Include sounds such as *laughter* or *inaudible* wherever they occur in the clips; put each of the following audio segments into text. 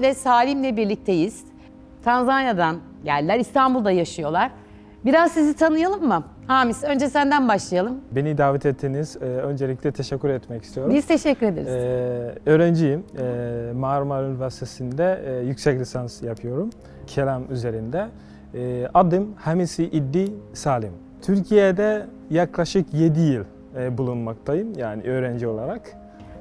Ve Salim'le birlikteyiz. Tanzanya'dan geldiler, İstanbul'da yaşıyorlar. Biraz sizi tanıyalım mı? Hamis, önce senden başlayalım. Beni davet ettiniz. Ee, öncelikle teşekkür etmek istiyorum. Biz teşekkür ederiz. Ee, öğrenciyim. Ee, Marmara Üniversitesi'nde e, yüksek lisans yapıyorum. Kelam üzerinde. Ee, adım Hamisi İddi Salim. Türkiye'de yaklaşık 7 yıl e, bulunmaktayım. Yani öğrenci olarak.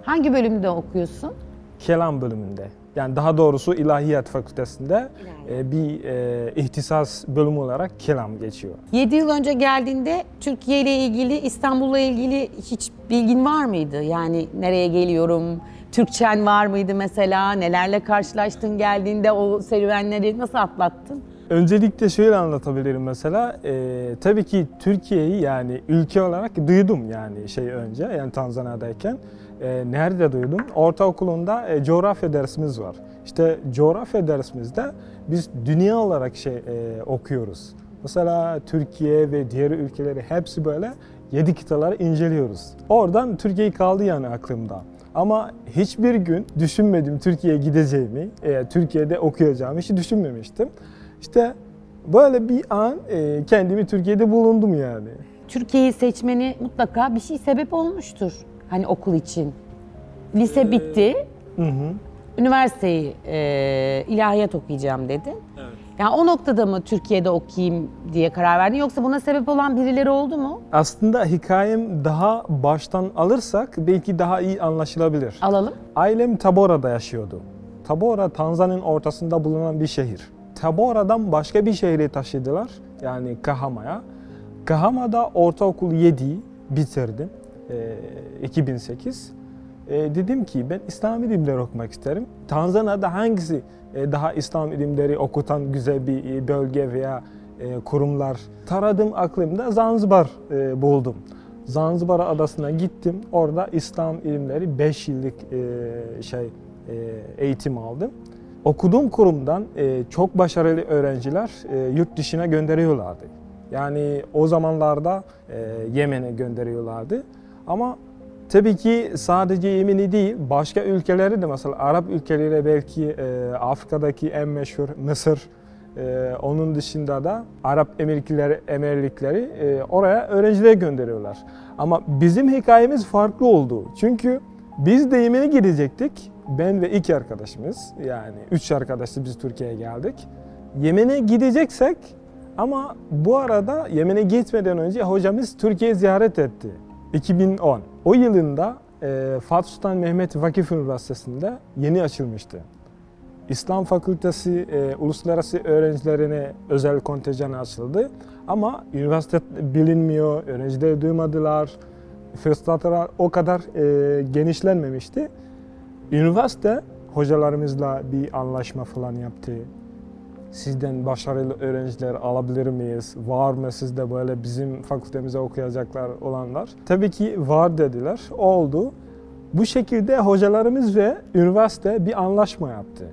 Hangi bölümde okuyorsun? Kelam bölümünde. Yani daha doğrusu İlahiyat Fakültesi'nde e, bir e, ihtisas bölümü olarak kelam geçiyor. 7 yıl önce geldiğinde Türkiye ile ilgili, İstanbul'la ilgili hiç bilgin var mıydı? Yani nereye geliyorum, Türkçen var mıydı mesela? Nelerle karşılaştın geldiğinde o serüvenleri nasıl atlattın? Öncelikle şöyle anlatabilirim mesela. Ee, tabii ki Türkiye'yi yani ülke olarak duydum yani şey önce yani Tanzanya'dayken. Ee, nerede duydum? Ortaokulunda e, coğrafya dersimiz var. İşte coğrafya dersimizde biz dünya olarak şey e, okuyoruz. Mesela Türkiye ve diğer ülkeleri hepsi böyle yedi kıtaları inceliyoruz. Oradan Türkiye kaldı yani aklımda. Ama hiçbir gün düşünmedim Türkiye'ye gideceğimi, e, Türkiye'de okuyacağımı hiç düşünmemiştim. İşte böyle bir an e, kendimi Türkiye'de bulundum yani. Türkiye'yi seçmeni mutlaka bir şey sebep olmuştur. Hani okul için. Lise bitti, Hı hı. üniversiteyi e, ilahiyat okuyacağım dedin. Evet. Yani o noktada mı Türkiye'de okuyayım diye karar verdin yoksa buna sebep olan birileri oldu mu? Aslında hikayem daha baştan alırsak belki daha iyi anlaşılabilir. Alalım. Ailem Tabora'da yaşıyordu. Tabora Tanzanya'nın ortasında bulunan bir şehir. Tabora'dan başka bir şehre taşıdılar yani Kahama'ya. Kahama'da ortaokul 7'yi bitirdim. Ee, 2008. Ee, dedim ki ben İslam ilimleri okumak isterim. Tanzanya'da hangisi e, daha İslam ilimleri okutan güzel bir e, bölge veya e, kurumlar taradım aklımda Zanzibar e, buldum. Zanzibar adasına gittim. Orada İslam ilimleri 5 yıllık e, şey e, eğitim aldım. Okuduğum kurumdan e, çok başarılı öğrenciler e, yurt dışına gönderiyorlardı. Yani o zamanlarda e, Yemen'e gönderiyorlardı. Ama tabii ki sadece Yemen'i değil, başka ülkeleri de mesela Arap ülkeleri belki e, Afrika'daki en meşhur Mısır, e, onun dışında da Arap Emirlikleri, Emirlikleri e, oraya öğrenciler gönderiyorlar. Ama bizim hikayemiz farklı oldu. Çünkü biz de Yemen'e gidecektik. Ben ve iki arkadaşımız yani üç arkadaşla biz Türkiye'ye geldik. Yemen'e gideceksek ama bu arada Yemen'e gitmeden önce hocamız Türkiye'yi ziyaret etti. 2010. O yılında e, Fatih Sultan Mehmet Vakıf Üniversitesi'nde yeni açılmıştı. İslam Fakültesi e, uluslararası öğrencilerine özel kontenjan açıldı. Ama üniversite bilinmiyor, öğrenciler duymadılar. Fırsatlar o kadar e, genişlenmemişti. Üniversite hocalarımızla bir anlaşma falan yaptı. Sizden başarılı öğrenciler alabilir miyiz? Var mı sizde böyle bizim fakültemize okuyacaklar olanlar? Tabii ki var dediler. Oldu. Bu şekilde hocalarımız ve üniversite bir anlaşma yaptı.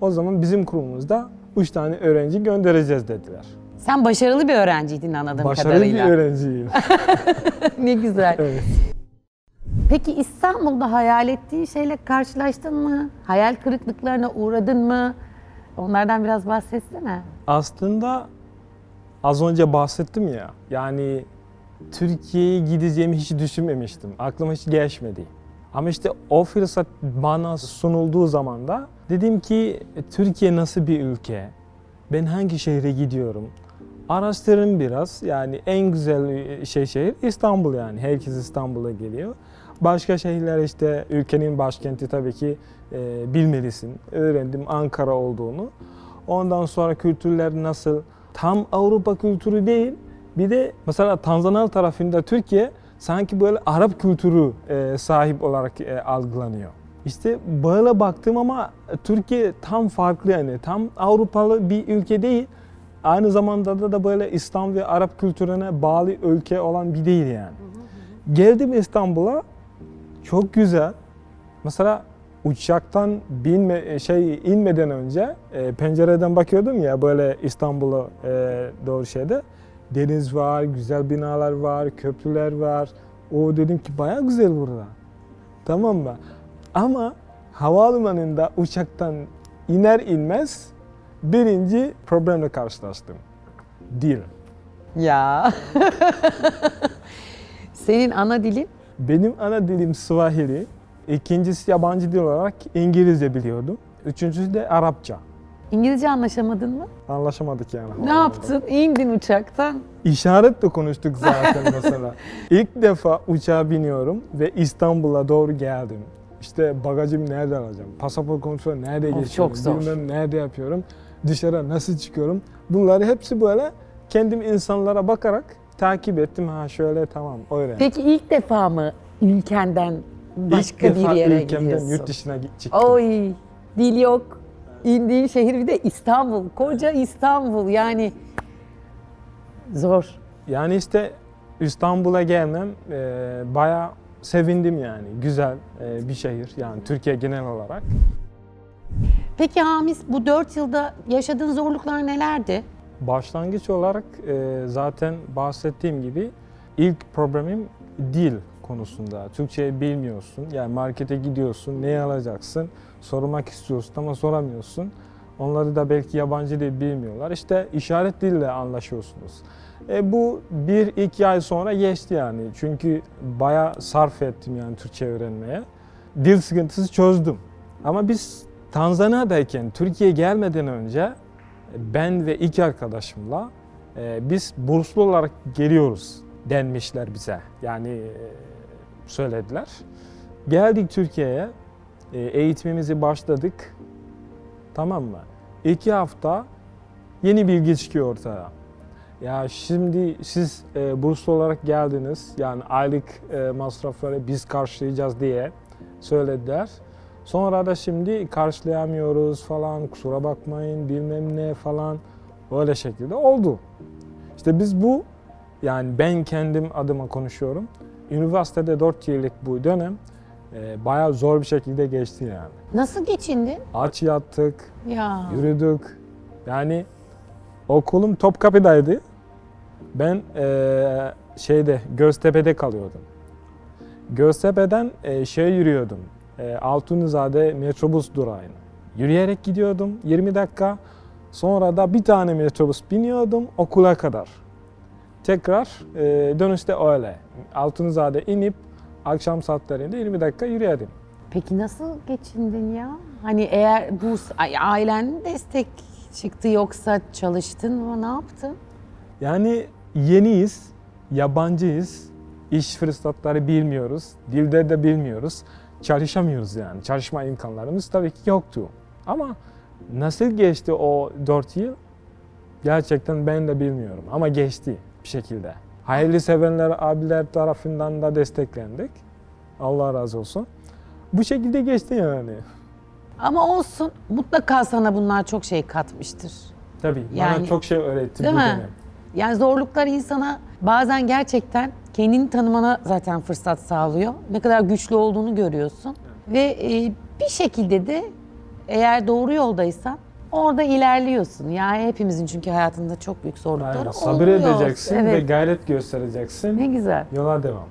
O zaman bizim kurumumuzda 3 tane öğrenci göndereceğiz dediler. Sen başarılı bir öğrenciydin anladığım Başarılı kadarıyla. bir öğrenciyim. *laughs* ne güzel. evet. Peki İstanbul'da hayal ettiğin şeyle karşılaştın mı? Hayal kırıklıklarına uğradın mı? Onlardan biraz bahsetsene. Aslında az önce bahsettim ya. Yani Türkiye'ye gideceğimi hiç düşünmemiştim. Aklıma hiç geçmedi. Ama işte o fırsat bana sunulduğu zaman da dedim ki Türkiye nasıl bir ülke? Ben hangi şehre gidiyorum? Araştırın biraz. Yani en güzel şey şehir İstanbul yani. Herkes İstanbul'a geliyor. Başka şehirler işte ülkenin başkenti tabii ki e, bilmelisin. Öğrendim Ankara olduğunu. Ondan sonra kültürler nasıl? Tam Avrupa kültürü değil. Bir de mesela Tanzanya tarafında Türkiye sanki böyle Arap kültürü e, sahip olarak e, algılanıyor. İşte böyle baktım ama Türkiye tam farklı yani. Tam Avrupalı bir ülke değil. Aynı zamanda da, da böyle İslam ve Arap kültürüne bağlı ülke olan bir değil yani. Geldim İstanbul'a. Çok güzel. Mesela uçaktan binme şey inmeden önce e, pencereden bakıyordum ya böyle İstanbul'a e, doğru şeyde. Deniz var, güzel binalar var, köprüler var. O dedim ki baya güzel burada. Tamam mı? Ama havalimanında uçaktan iner inmez birinci problemle karşılaştım. Dil. Ya. *laughs* Senin ana dilin? Benim ana dilim Swahili. İkincisi yabancı dil olarak İngilizce biliyordum. Üçüncüsü de Arapça. İngilizce anlaşamadın mı? Anlaşamadık yani. Ne yaptın? İndin uçaktan. İşaretle konuştuk zaten *laughs* mesela. İlk defa uçağa biniyorum ve İstanbul'a doğru geldim. İşte bagajımı nerede alacağım? Pasaport kontrolü nerede geçiyorum? çok zor. Bilmem nerede yapıyorum? Dışarı nasıl çıkıyorum? Bunları hepsi böyle kendim insanlara bakarak takip ettim. Ha şöyle tamam öğrendim. Peki ilk defa mı ülkenden başka İlk bir yere ülkemden gidiyorsun? yurt dışına çıktım. Oy, dil yok. İndiğin şehir bir de İstanbul. Koca İstanbul yani zor. Yani işte İstanbul'a gelmem e, bayağı sevindim yani. Güzel e, bir şehir yani Türkiye genel olarak. Peki Hamis bu dört yılda yaşadığın zorluklar nelerdi? Başlangıç olarak e, zaten bahsettiğim gibi ilk problemim dil konusunda. Türkçe bilmiyorsun. Yani markete gidiyorsun, ne alacaksın? Sormak istiyorsun ama soramıyorsun. Onları da belki yabancı dil bilmiyorlar. İşte işaret dille anlaşıyorsunuz. E, bu bir iki ay sonra geçti yani. Çünkü bayağı sarf ettim yani Türkçe öğrenmeye. Dil sıkıntısı çözdüm. Ama biz Tanzanya'dayken Türkiye'ye gelmeden önce ben ve iki arkadaşımla e, biz burslu olarak geliyoruz denmişler bize. Yani e, söylediler. Geldik Türkiye'ye, e, eğitimimizi başladık. Tamam mı? İki hafta yeni bilgi çıkıyor ortaya. Ya şimdi siz e, burslu olarak geldiniz. Yani aylık e, masrafları biz karşılayacağız diye söylediler. Sonra da şimdi karşılayamıyoruz falan kusura bakmayın bilmem ne falan öyle şekilde oldu. İşte biz bu yani ben kendim adıma konuşuyorum. Üniversitede 4 yıllık bu dönem e, bayağı zor bir şekilde geçti yani. Nasıl geçindin? Aç yattık, Ya. yürüdük. Yani okulum Topkapı'daydı. Ben e, şeyde Göztepe'de kalıyordum. Göztepe'den e, şey yürüyordum. E, Altunizade metrobüs durağına. Yürüyerek gidiyordum 20 dakika. Sonra da bir tane metrobüs biniyordum okula kadar. Tekrar e, dönüşte öyle. Altunizade inip akşam saatlerinde 20 dakika yürüyordum. Peki nasıl geçindin ya? Hani eğer bu ailen destek çıktı yoksa çalıştın mı ne yaptın? Yani yeniyiz, yabancıyız, iş fırsatları bilmiyoruz, dilde de bilmiyoruz, çalışamıyoruz yani. Çalışma imkanlarımız tabii ki yoktu. Ama nasıl geçti o 4 yıl? Gerçekten ben de bilmiyorum ama geçti şekilde. Hayırlı sevenler abiler tarafından da desteklendik. Allah razı olsun. Bu şekilde geçti yani. Ama olsun mutlaka sana bunlar çok şey katmıştır. Tabii bana Yani- çok şey öğretti Değil bu mi? dönem. Yani zorluklar insana bazen gerçekten kendini tanımana zaten fırsat sağlıyor. Ne kadar güçlü olduğunu görüyorsun. Ve e, bir şekilde de eğer doğru yoldaysan orada ilerliyorsun. Yani hepimizin çünkü hayatında çok büyük zorlukları Aynen, sabır oluyor. edeceksin ve Evet. gayret göstereceksin. Ne güzel. Yola devam.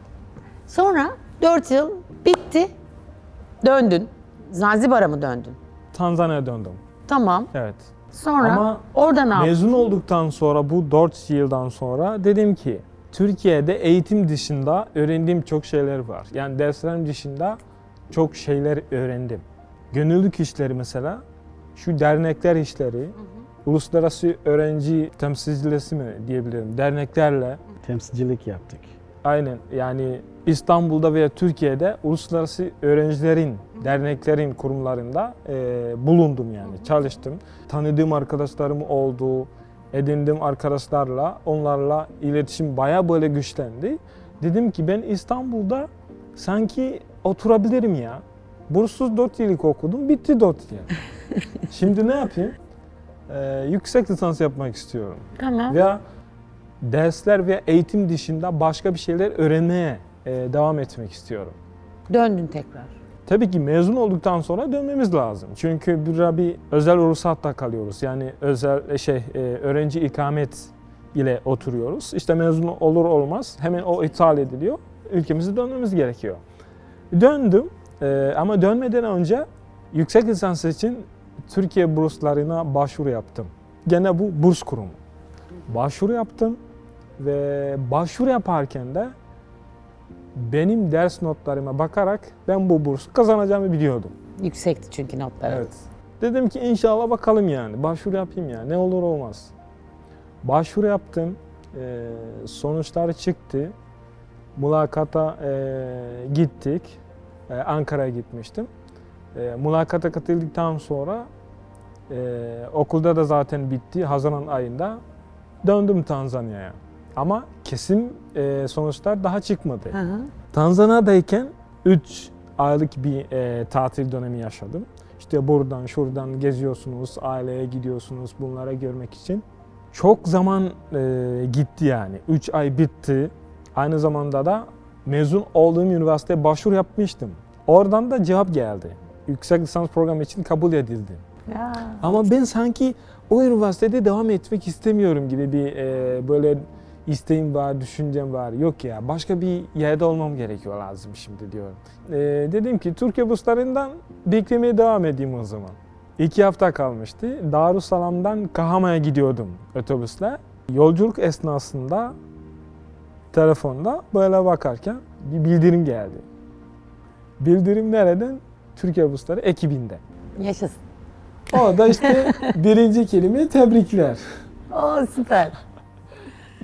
Sonra 4 yıl bitti. Döndün. Zanzibar'a mı döndün? Tanzanya'ya döndüm. Tamam. Evet. Sonra Ama orada ne yaptın? Mezun olduktan sonra bu 4 yıldan sonra dedim ki Türkiye'de eğitim dışında öğrendiğim çok şeyler var. Yani derslerim dışında çok şeyler öğrendim. Gönüllülük işleri mesela, şu dernekler işleri, uluslararası öğrenci temsilcilesi mi diyebilirim, derneklerle Temsilcilik yaptık. Aynen yani İstanbul'da veya Türkiye'de uluslararası öğrencilerin, derneklerin kurumlarında e, bulundum yani çalıştım. Tanıdığım arkadaşlarım oldu, edindiğim arkadaşlarla onlarla iletişim bayağı böyle güçlendi. Dedim ki ben İstanbul'da sanki oturabilirim ya. Burssuz 4 yıllık okudum, bitti 4 yıl. *laughs* Şimdi ne yapayım? E, yüksek lisans yapmak istiyorum Tamam. veya dersler ve eğitim dışında başka bir şeyler öğrenmeye e, devam etmek istiyorum. Döndün tekrar. Tabii ki mezun olduktan sonra dönmemiz lazım. Çünkü burada bir özel ruhsatta kalıyoruz. Yani özel e, şey e, öğrenci ikamet ile oturuyoruz. İşte mezun olur olmaz hemen o iptal ediliyor. Ülkemize dönmemiz gerekiyor. Döndüm e, ama dönmeden önce yüksek lisans için Türkiye burslarına başvuru yaptım. Gene bu burs kurumu. Başvuru yaptım ve başvuru yaparken de benim ders notlarıma bakarak ben bu bursu kazanacağımı biliyordum. Yüksekti çünkü notları. Evet. Dedim ki inşallah bakalım yani. Başvuru yapayım ya. Ne olur olmaz. Başvuru yaptım. Ee, sonuçlar çıktı. Mülakata e, gittik. Ee, Ankara'ya gitmiştim. Ee, mülakata katıldıktan sonra e, okulda da zaten bitti. Haziran ayında döndüm Tanzanya'ya. Ama kesin e, sonuçlar daha çıkmadı. Hı hı. Tanzanya'dayken 3 aylık bir e, tatil dönemi yaşadım. İşte buradan şuradan geziyorsunuz, aileye gidiyorsunuz bunlara görmek için. Çok zaman e, gitti yani. 3 ay bitti. Aynı zamanda da mezun olduğum üniversiteye başvuru yapmıştım. Oradan da cevap geldi. Yüksek lisans programı için kabul edildim. Ya. Ama ben sanki o üniversitede devam etmek istemiyorum gibi bir e, böyle isteğim var, düşüncem var. Yok ya başka bir yerde olmam gerekiyor lazım şimdi diyorum. E, dedim ki Türkiye burslarından beklemeye devam edeyim o zaman. İki hafta kalmıştı. Darussalam'dan Kahama'ya gidiyordum otobüsle. Yolculuk esnasında telefonda böyle bakarken bir bildirim geldi. Bildirim nereden? Türkiye Bursları ekibinden. Yaşasın. O da işte *laughs* birinci kelime tebrikler. Oo süper.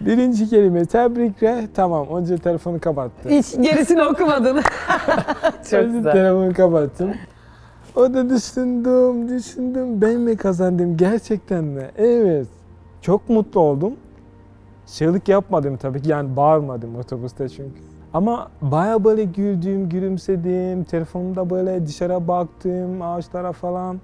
Birinci kelime tebrikler. Tamam önce telefonu kapattım. Hiç gerisini okumadın. *laughs* Çok Önce güzel. telefonu kapattım. O da düşündüm, düşündüm. Ben mi kazandım gerçekten mi? Evet. Çok mutlu oldum. Çığlık yapmadım tabii ki yani bağırmadım otobüste çünkü. Ama baya böyle güldüm, gülümsedim. Telefonumda böyle dışarı baktım, ağaçlara falan.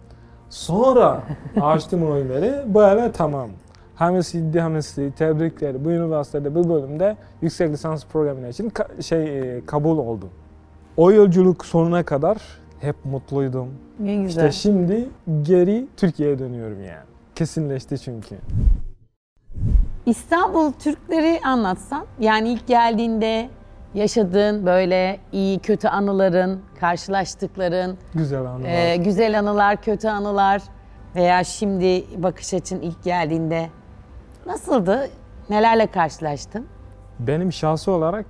Sonra *laughs* açtım oyunları. Böyle tamam. Hamisi, hamisi, tebrikler. Bu üniversitede, bu bölümde yüksek lisans programına için ka- şey e, kabul oldum. O yolculuk sonuna kadar hep mutluydum. Ne güzel. İşte şimdi geri Türkiye'ye dönüyorum yani. Kesinleşti çünkü. İstanbul Türkleri anlatsan. Yani ilk geldiğinde yaşadığın böyle iyi kötü anıların, karşılaştıkların, Güzel anılar. e, güzel anılar, kötü anılar veya şimdi bakış açın ilk geldiğinde nasıldı? Nelerle karşılaştın? Benim şahsi olarak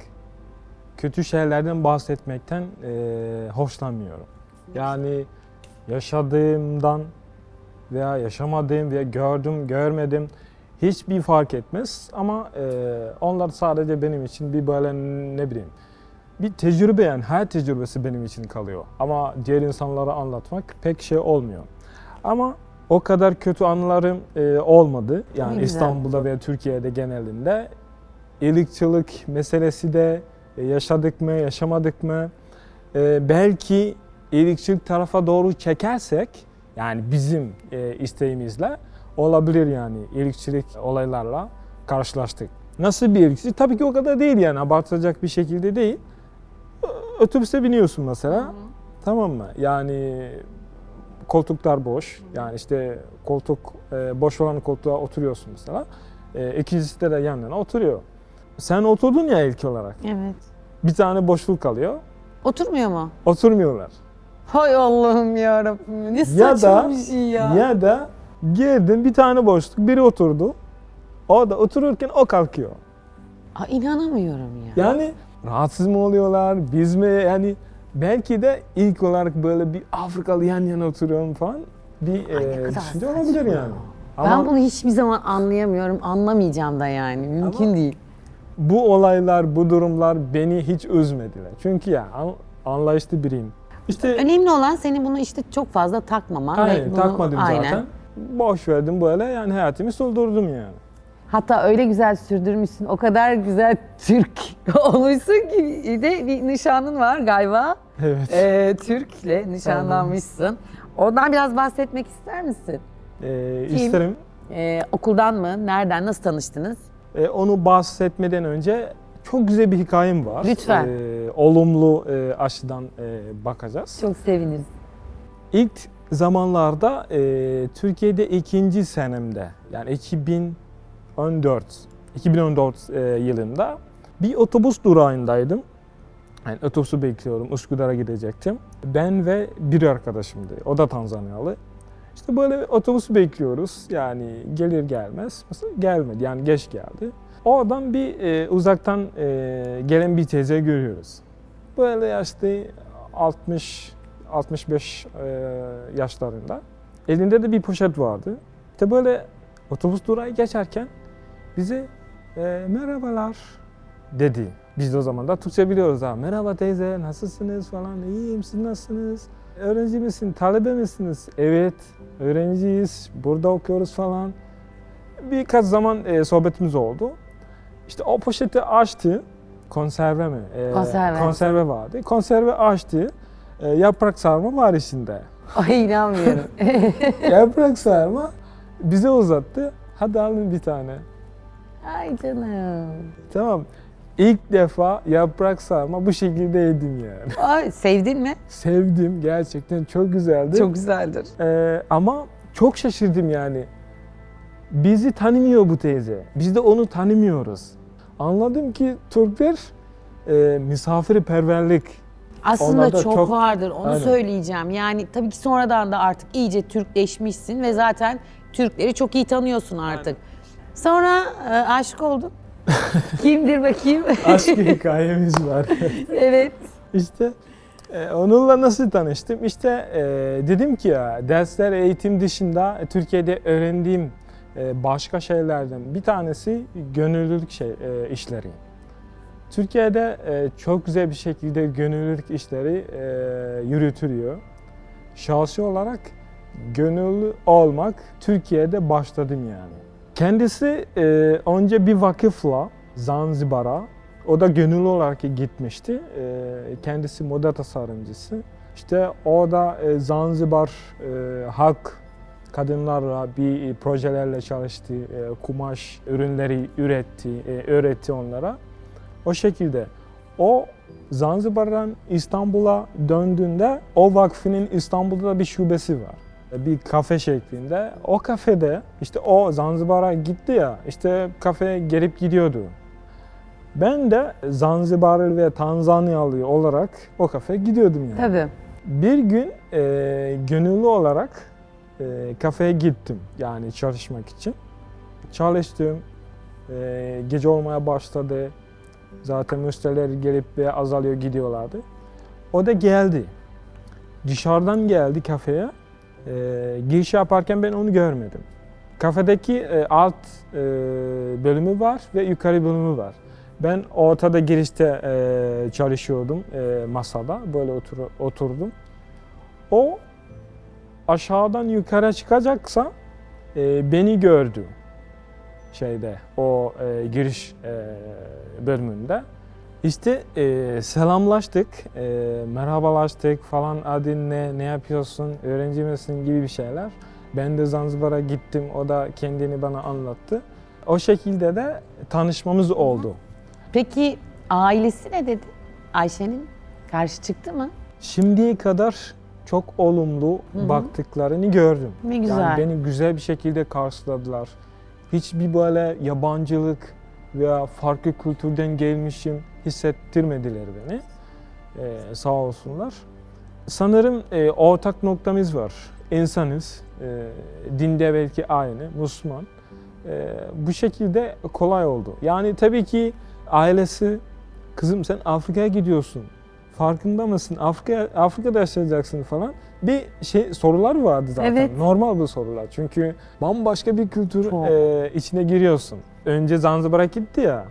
kötü şeylerden bahsetmekten eee, hoşlanmıyorum. Yani yaşadığımdan veya yaşamadığım veya gördüm, görmedim hiçbir fark etmez. Ama eee, onlar sadece benim için bir böyle ne bileyim bir tecrübe yani hayat tecrübesi benim için kalıyor. Ama diğer insanlara anlatmak pek şey olmuyor. Ama o kadar kötü anılarım eee, olmadı. Yani güzel. İstanbul'da veya Türkiye'de genelinde ilikçilik meselesi de e, yaşadık mı, yaşamadık mı? E, belki ilikçilik tarafa doğru çekersek, yani bizim e, isteğimizle olabilir yani ilikçilik olaylarla karşılaştık. Nasıl bir ilikçilik? Tabii ki o kadar değil yani abartacak bir şekilde değil. Otobüse biniyorsun mesela, tamam mı? Yani koltuklar boş, yani işte koltuk e, boş olan koltuğa oturuyorsun mesela. E, ikincisi de, de yan yana oturuyor. Sen oturdun ya ilk olarak. Evet. Bir tane boşluk kalıyor. Oturmuyor mu? Oturmuyorlar. Hay Allah'ım ya Rabbim. Ne Ya saçma da- bir şey ya. Ya da girdin bir tane boşluk, biri oturdu. O da otururken o kalkıyor. Aa, inanamıyorum ya. Yani rahatsız mı oluyorlar, biz mi yani belki de ilk olarak böyle bir Afrikalı yan yana oturuyorum falan bir Ay, e, düşünce olabilir yani. Ben Ama bunu hiçbir zaman anlayamıyorum, anlamayacağım da yani. Mümkün Ama- değil. bu olaylar, bu durumlar beni hiç üzmediler. Çünkü ya an- anlayışlı biriyim. İşte Önemli olan senin bunu işte çok fazla takmaman. Aynen bunu- takmadım aynen. zaten. Boş verdim böyle yani hayatımı sürdürdüm yani. Hatta öyle güzel sürdürmüşsün, o kadar güzel Türk *laughs* olmuşsun ki bir de bir nişanın var galiba. Evet. Ee, Türk'le nişanlanmışsın. Ondan biraz bahsetmek ister misin? Ee, Kim? isterim. Ee, okuldan mı? Nereden? Nasıl tanıştınız? Ee, onu bahsetmeden önce çok güzel bir hikayem var. Lütfen. Ee, olumlu e, açıdan e, bakacağız. Çok seviniriz. İlk zamanlarda e, Türkiye'de ikinci senemde yani 2014 2014 e, yılında bir otobüs durağındaydım. Yani otobüsü bekliyorum. Üsküdar'a gidecektim. Ben ve bir arkadaşımdı. O da Tanzanyalı. İşte böyle otobüs bekliyoruz. Yani gelir gelmez. Mesela gelmedi yani geç geldi. Oradan bir e, uzaktan e, gelen bir teyze görüyoruz. Böyle yaşta 60 65 e, yaşlarında. Elinde de bir poşet vardı. İşte böyle otobüs durağı geçerken bize e, merhabalar dedi. Biz de o zaman da Türkçe biliyoruz ha. Merhaba teyze, nasılsınız falan. İyiyim, siz nasılsınız? Öğrenci misin, talebe misiniz? Evet, öğrenciyiz, burada okuyoruz falan. Birkaç zaman e, sohbetimiz oldu. İşte o poşeti açtı. Konserve mi? E, Konserve. Konserve vardı. Konserve açtı. E, yaprak sarma var içinde. Ay inanmıyorum. *laughs* yaprak sarma bize uzattı. Hadi alın bir tane. Ay canım. Tamam. İlk defa yaprak sarma bu şekilde yedim yani. *laughs* Ay, sevdin mi? Sevdim gerçekten çok güzeldi. Çok güzeldir. Ee, ama çok şaşırdım yani. Bizi tanımıyor bu teyze. Biz de onu tanımıyoruz. Anladım ki Türkler e, misafirperverlik. Aslında çok, çok- vardır onu Aynen. söyleyeceğim. Yani tabii ki sonradan da artık iyice Türkleşmişsin ve zaten Türkleri çok iyi tanıyorsun artık. Sonra e, aşık oldun. *laughs* Kimdir bakayım? Aşk *laughs* hikayemiz var. evet. İşte e, onunla nasıl tanıştım? İşte e, dedim ki ya dersler eğitim dışında e, Türkiye'de öğrendiğim e, başka şeylerden bir tanesi gönüllülük şey e, işleri. Türkiye'de e, çok güzel bir şekilde gönüllülük işleri e, yürütülüyor. Şahsi olarak gönüllü olmak Türkiye'de başladım yani. Kendisi e, önce bir vakıfla Zanzibar'a o da gönüllü olarak gitmişti. Ee, Kendisi moda tasarımcısı. İşte orada e, Zanzibar e, halk kadınlarla bir projelerle çalıştı. E, Kumaş ürünleri üretti, e, öğretti onlara. O şekilde o Zanzibar'dan İstanbul'a döndüğünde o vakfının İstanbul'da bir şubesi var. Bir kafe şeklinde. O kafede işte o Zanzibar'a gitti ya işte kafeye gelip gidiyordu. Ben de Zanzibarlı ve Tanzanyalı olarak o kafeye gidiyordum yani. Tabii. Bir gün e, gönüllü olarak e, kafeye gittim yani çalışmak için. Çalıştım. E, gece olmaya başladı. Zaten müşteriler gelip ve azalıyor gidiyorlardı. O da geldi. Dışarıdan geldi kafeye. E, giriş yaparken ben onu görmedim. Kafedeki e, alt e, bölümü var ve yukarı bölümü var. Ben ortada girişte e, çalışıyordum e, masada. Böyle otur, oturdum. O aşağıdan yukarı çıkacaksa e, beni gördü şeyde o e, giriş e, bölümünde. İşte e, selamlaştık, e, merhabalaştık falan. Adın ne, ne yapıyorsun, öğrenci misin gibi bir şeyler. Ben de Zanzibar'a gittim, o da kendini bana anlattı. O şekilde de tanışmamız oldu. Peki ailesi ne dedi? Ayşe'nin karşı çıktı mı? Şimdiye kadar çok olumlu hı. baktıklarını gördüm. Ne güzel. Yani beni güzel bir şekilde karşıladılar. Hiçbir böyle yabancılık veya farklı kültürden gelmişim hissettirmediler beni. Ee, sağ olsunlar. Sanırım e, ortak noktamız var. İnsanız. E, dinde belki aynı. Müslüman. E, bu şekilde kolay oldu. Yani tabii ki ailesi kızım sen Afrika'ya gidiyorsun. Farkında mısın? Afrika Afrika'da yaşayacaksın falan. Bir şey sorular vardı zaten. Evet. Normal bu sorular. Çünkü bambaşka bir kültür Çok. e, içine giriyorsun. Önce Zanzibar'a gitti ya.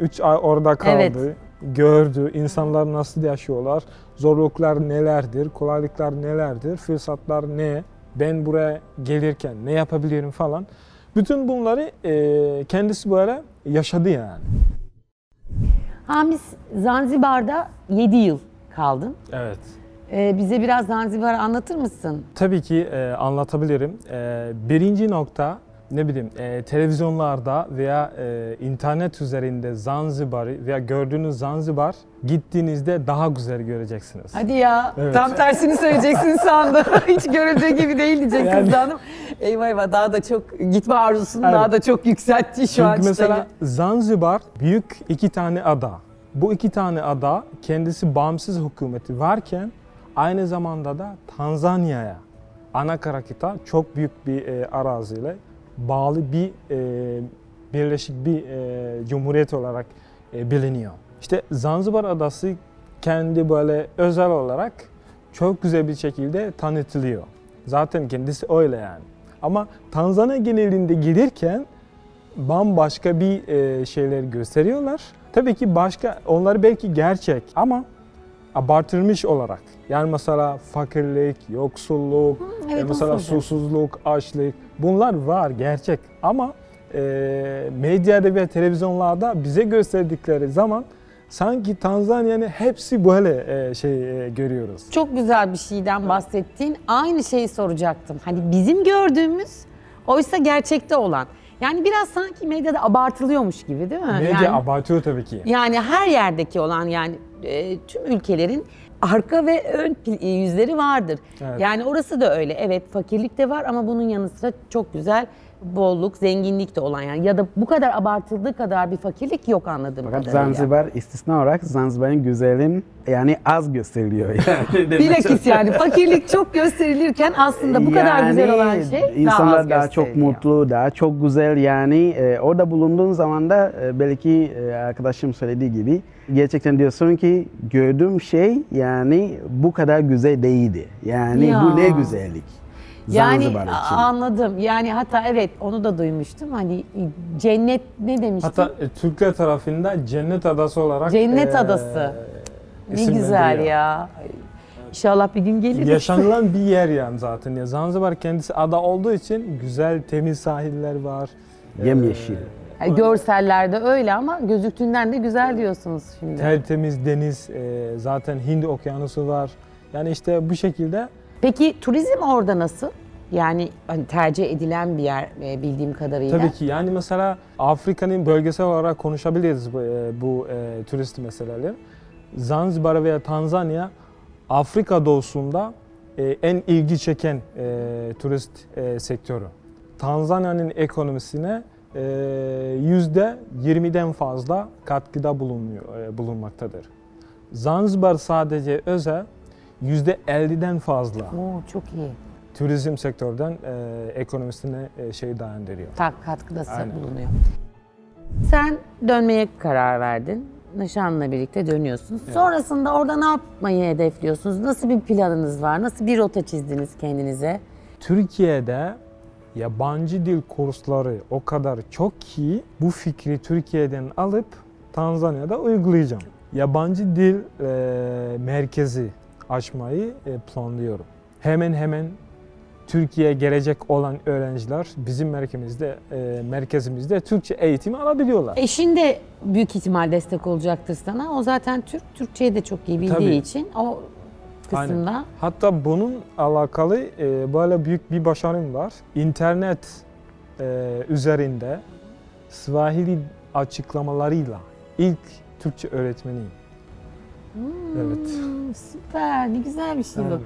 3 ay orada kaldı. Evet. Gördü insanlar nasıl yaşıyorlar. Zorluklar nelerdir, kolaylıklar nelerdir, fırsatlar ne? Ben buraya gelirken ne yapabilirim falan. Bütün bunları e, kendisi böyle yaşadı yani. Hamis Zanzibar'da 7 yıl kaldın. Evet. Ee, bize biraz Zanzibar'ı anlatır mısın? Tabii ki e, anlatabilirim. E, birinci nokta ne bileyim e, televizyonlarda veya e, internet üzerinde Zanzibar'ı veya gördüğünüz Zanzibar gittiğinizde daha güzel göreceksiniz. Hadi ya. Evet. Tam tersini söyleyeceksin sandım. *laughs* Hiç görüldüğü gibi değil diyeceksin Yani- sandım. Eyvah eyvah daha da çok gitme arzusunu Evet. daha da çok yükseltti şu an. Çünkü mesela. Zanzibar büyük iki tane ada. Bu iki tane ada kendisi bağımsız hükümeti varken aynı zamanda da Tanzanya'ya Anakarakita çok büyük bir e, araziyle bağlı bir e, birleşik bir e, cumhuriyet olarak e, biliniyor. İşte Zanzibar Adası kendi böyle özel olarak çok güzel bir şekilde tanıtılıyor. Zaten kendisi öyle yani. Ama Tanzanya genelinde gelirken bambaşka bir e, şeyler gösteriyorlar. Tabii ki başka, onlar belki gerçek ama abartılmış olarak. Yani mesela fakirlik, yoksulluk, evet, e, mesela susuzluk, açlık bunlar var gerçek. Ama e, medyada ve televizyonlarda bize gösterdikleri zaman sanki Tanzanya'nın hepsi böyle e, şey e, görüyoruz. Çok güzel bir şeyden bahsettin. Aynı şeyi soracaktım. Hani bizim gördüğümüz oysa gerçekte olan. Yani biraz sanki medyada abartılıyormuş gibi değil mi? Medya yani, abartıyor tabii ki. yani her yerdeki olan yani e, tüm ülkelerin arka ve ön yüzleri vardır. Evet. Yani orası da öyle. Evet fakirlik de var ama bunun yanı sıra çok güzel bolluk, zenginlik de olan yani ya da bu kadar abartıldığı kadar bir fakirlik yok anladığım Fakat kadarıyla. Zanzibar istisna olarak Zanzibar'ın güzelliğin yani az gösteriliyor. Yani *laughs* Bilakis yani fakirlik çok gösterilirken aslında bu kadar güzel olan şey daha insanlar az daha çok mutlu, daha çok güzel yani e, orada bulunduğun zaman da e, belki e, arkadaşım söylediği gibi gerçekten diyorsun ki gördüğüm şey yani bu kadar güzel değildi. Yani Ya. bu ne güzellik. Yani Zanzibar için. a- anladım. Yani hatta evet onu da duymuştum. Hani cennet ne demiştin? Hatta e, Türkler tarafında Cennet Adası olarak Cennet e, Adası. ne güzel isimlendiriyor. ya. İnşallah bir gün geliriz. Yaşanılan *laughs* bir yer yani zaten. Ya Zanzibar kendisi ada olduğu için güzel temiz sahiller var. Yemyeşil. Yani görsellerde öyle ama gözüktüğünden de güzel diyorsunuz şimdi. Tertemiz deniz, e, zaten Hindi Okyanusu var. Yani işte bu şekilde Peki turizm orada nasıl? Yani hani tercih edilen bir yer e, bildiğim kadarıyla. tabii ki yani mesela Afrika'nın bölgesel olarak konuşabiliriz bu, e, bu e, turist meseleleri. Zanzibar veya Tanzanya Afrika doğusunda e, en ilgi çeken e, turist e, sektörü. Tanzanya'nın ekonomisine e, yüzde 20'den fazla katkıda bulunuyor, e, bulunmaktadır. Zanzibar sadece özel %50'den fazla Oo, çok iyi. turizm sektörden e, ekonomisine e, şey dayandırıyor. Tak katkıda Aynen. bulunuyor. Sen dönmeye karar verdin. Nişanla birlikte dönüyorsunuz. Sonrasında orada ne yapmayı hedefliyorsunuz? Nasıl bir planınız var? Nasıl bir rota çizdiniz kendinize? Türkiye'de yabancı dil kursları o kadar çok ki bu fikri Türkiye'den alıp Tanzanya'da uygulayacağım. Yabancı dil e, merkezi açmayı e, planlıyorum. Hemen hemen Türkiye'ye gelecek olan öğrenciler bizim merkezimizde e, merkezimizde Türkçe eğitimi alabiliyorlar. Eşin de büyük ihtimal destek olacaktır sana. O zaten Türk, Türkçeyi de çok iyi bildiği Tabii. için o kısımda. Aynen. Hatta bunun alakalı e, böyle büyük bir başarım var. İnternet e, üzerinde Swahili açıklamalarıyla ilk Türkçe öğretmeniyim. Evet. Hmm, süper, ne güzel bir şey bu. Yani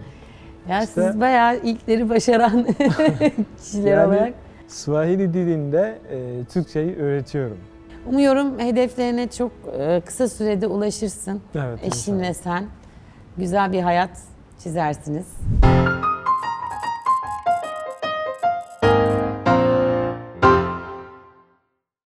Ya İşte- siz bayağı ilkleri başaran *laughs* kişiler Yani- olarak. Swahili dilinde e, Türkçeyi öğretiyorum. Umuyorum hedeflerine çok e, kısa sürede ulaşırsın. Evet. Eşinle sen güzel bir hayat çizersiniz.